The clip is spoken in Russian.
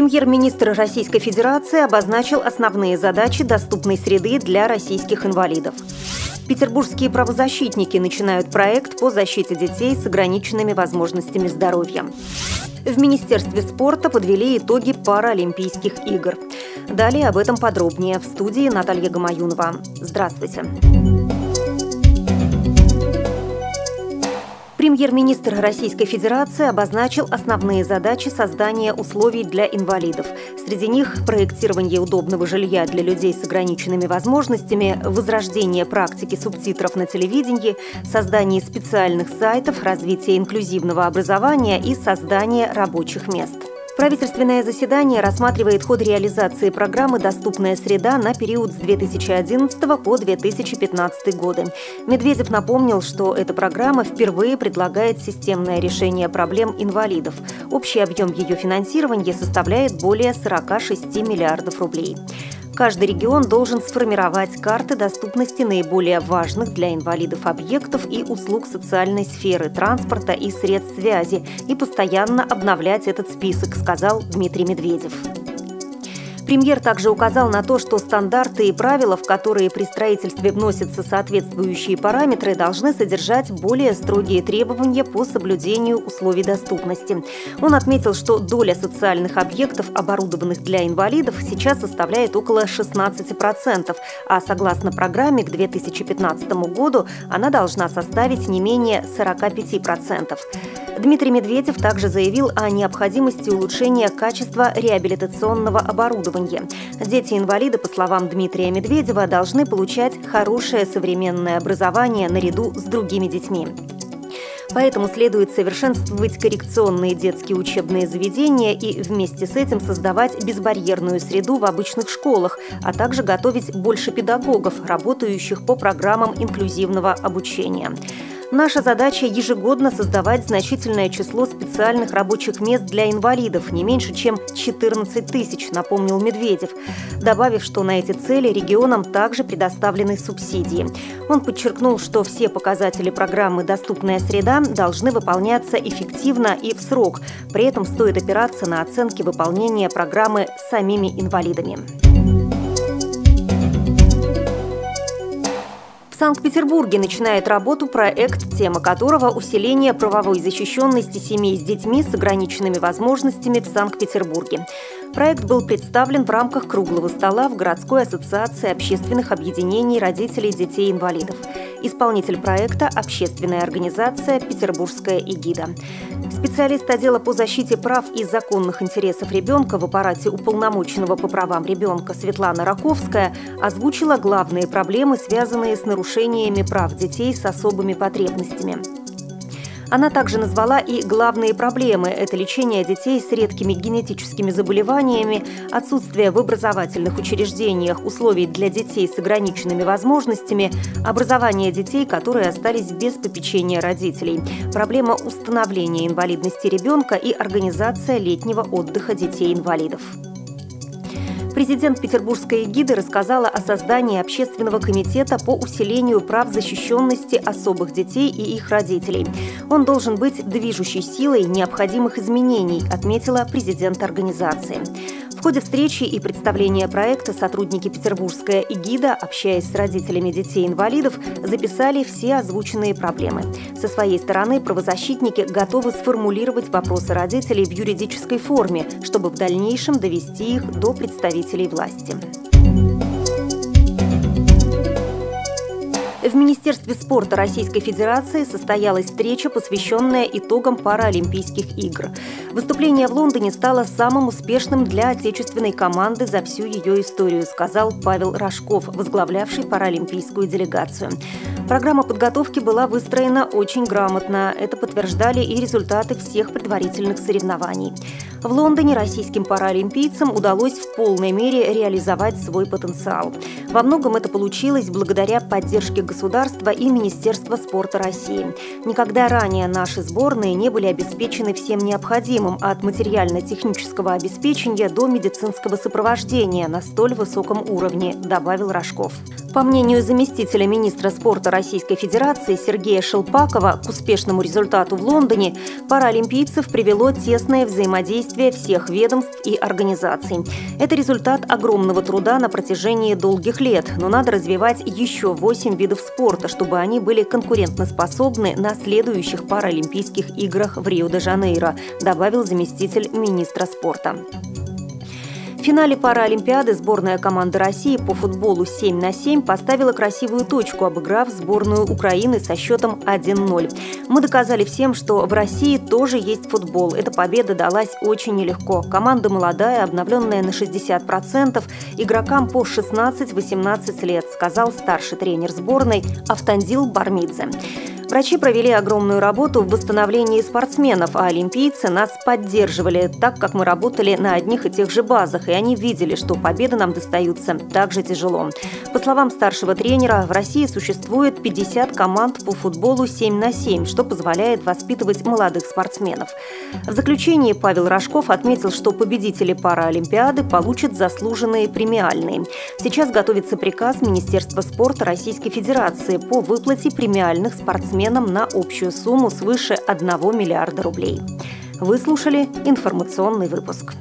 Премьер-министр Российской Федерации обозначил основные задачи доступной среды для российских инвалидов. Петербургские правозащитники начинают проект по защите детей с ограниченными возможностями здоровья. В Министерстве спорта подвели итоги Паралимпийских игр. Далее об этом подробнее в студии Наталья Гамаюнова. Здравствуйте. Здравствуйте. Премьер-министр Российской Федерации обозначил основные задачи создания условий для инвалидов. Среди них проектирование удобного жилья для людей с ограниченными возможностями, возрождение практики субтитров на телевидении, создание специальных сайтов, развитие инклюзивного образования и создание рабочих мест. Правительственное заседание рассматривает ход реализации программы «Доступная среда» на период с 2011 по 2015 годы. Медведев напомнил, что эта программа впервые предлагает системное решение проблем инвалидов. Общий объем ее финансирования составляет более 46 миллиардов рублей. Каждый регион должен сформировать карты доступности наиболее важных для инвалидов объектов и услуг социальной сферы, транспорта и средств связи и постоянно обновлять этот список, сказал Дмитрий Медведев. Премьер также указал на то, что стандарты и правила, в которые при строительстве вносятся соответствующие параметры, должны содержать более строгие требования по соблюдению условий доступности. Он отметил, что доля социальных объектов, оборудованных для инвалидов, сейчас составляет около 16%, а согласно программе к 2015 году она должна составить не менее 45%. Дмитрий Медведев также заявил о необходимости улучшения качества реабилитационного оборудования. Дети-инвалиды, по словам Дмитрия Медведева, должны получать хорошее современное образование наряду с другими детьми. Поэтому следует совершенствовать коррекционные детские учебные заведения и вместе с этим создавать безбарьерную среду в обычных школах, а также готовить больше педагогов, работающих по программам инклюзивного обучения. Наша задача ежегодно создавать значительное число специальных рабочих мест для инвалидов, не меньше, чем 14 тысяч, напомнил Медведев, добавив, что на эти цели регионам также предоставлены субсидии. Он подчеркнул, что все показатели программы «Доступная среда» должны выполняться эффективно и в срок. При этом стоит опираться на оценки выполнения программы самими инвалидами. Санкт-Петербурге начинает работу проект, тема которого – усиление правовой защищенности семей с детьми с ограниченными возможностями в Санкт-Петербурге. Проект был представлен в рамках круглого стола в городской ассоциации общественных объединений родителей детей-инвалидов. Исполнитель проекта – общественная организация «Петербургская эгида». Специалист отдела по защите прав и законных интересов ребенка в аппарате уполномоченного по правам ребенка Светлана Раковская озвучила главные проблемы, связанные с нарушениями прав детей с особыми потребностями. Она также назвала и главные проблемы – это лечение детей с редкими генетическими заболеваниями, отсутствие в образовательных учреждениях условий для детей с ограниченными возможностями, образование детей, которые остались без попечения родителей, проблема установления инвалидности ребенка и организация летнего отдыха детей-инвалидов. Президент Петербургской эгиды рассказала о создании общественного комитета по усилению прав защищенности особых детей и их родителей. Он должен быть движущей силой необходимых изменений, отметила президент организации. В ходе встречи и представления проекта сотрудники Петербургская эгида, общаясь с родителями детей-инвалидов, записали все озвученные проблемы. Со своей стороны правозащитники готовы сформулировать вопросы родителей в юридической форме, чтобы в дальнейшем довести их до представителей власти. В Министерстве спорта Российской Федерации состоялась встреча, посвященная итогам Паралимпийских игр. Выступление в Лондоне стало самым успешным для отечественной команды за всю ее историю, сказал Павел Рожков, возглавлявший паралимпийскую делегацию. Программа подготовки была выстроена очень грамотно. Это подтверждали и результаты всех предварительных соревнований. В Лондоне российским паралимпийцам удалось в полной мере реализовать свой потенциал. Во многом это получилось благодаря поддержке государства и Министерства спорта России. Никогда ранее наши сборные не были обеспечены всем необходимым от материально-технического обеспечения до медицинского сопровождения на столь высоком уровне, добавил Рожков. По мнению заместителя министра спорта Российской Федерации Сергея Шелпакова, к успешному результату в Лондоне паралимпийцев привело тесное взаимодействие всех ведомств и организаций. Это результат огромного труда на протяжении долгих лет, но надо развивать еще восемь видов спорта, чтобы они были конкурентоспособны на следующих Паралимпийских играх в Рио-де-Жанейро, добавил заместитель министра спорта. В финале Паралимпиады сборная команды России по футболу 7 на 7 поставила красивую точку, обыграв сборную Украины со счетом 1-0. Мы доказали всем, что в России тоже есть футбол. Эта победа далась очень нелегко. Команда молодая, обновленная на 60%, игрокам по 16-18 лет, сказал старший тренер сборной Автандил Бармидзе. Врачи провели огромную работу в восстановлении спортсменов, а олимпийцы нас поддерживали, так как мы работали на одних и тех же базах, и они видели, что победы нам достаются так же тяжело. По словам старшего тренера, в России существует 50 команд по футболу 7 на 7, что позволяет воспитывать молодых спортсменов. В заключении Павел Рожков отметил, что победители Паралимпиады получат заслуженные премиальные. Сейчас готовится приказ Министерства спорта Российской Федерации по выплате премиальных спортсменов спортсменам на общую сумму свыше 1 миллиарда рублей. Вы слушали информационный выпуск.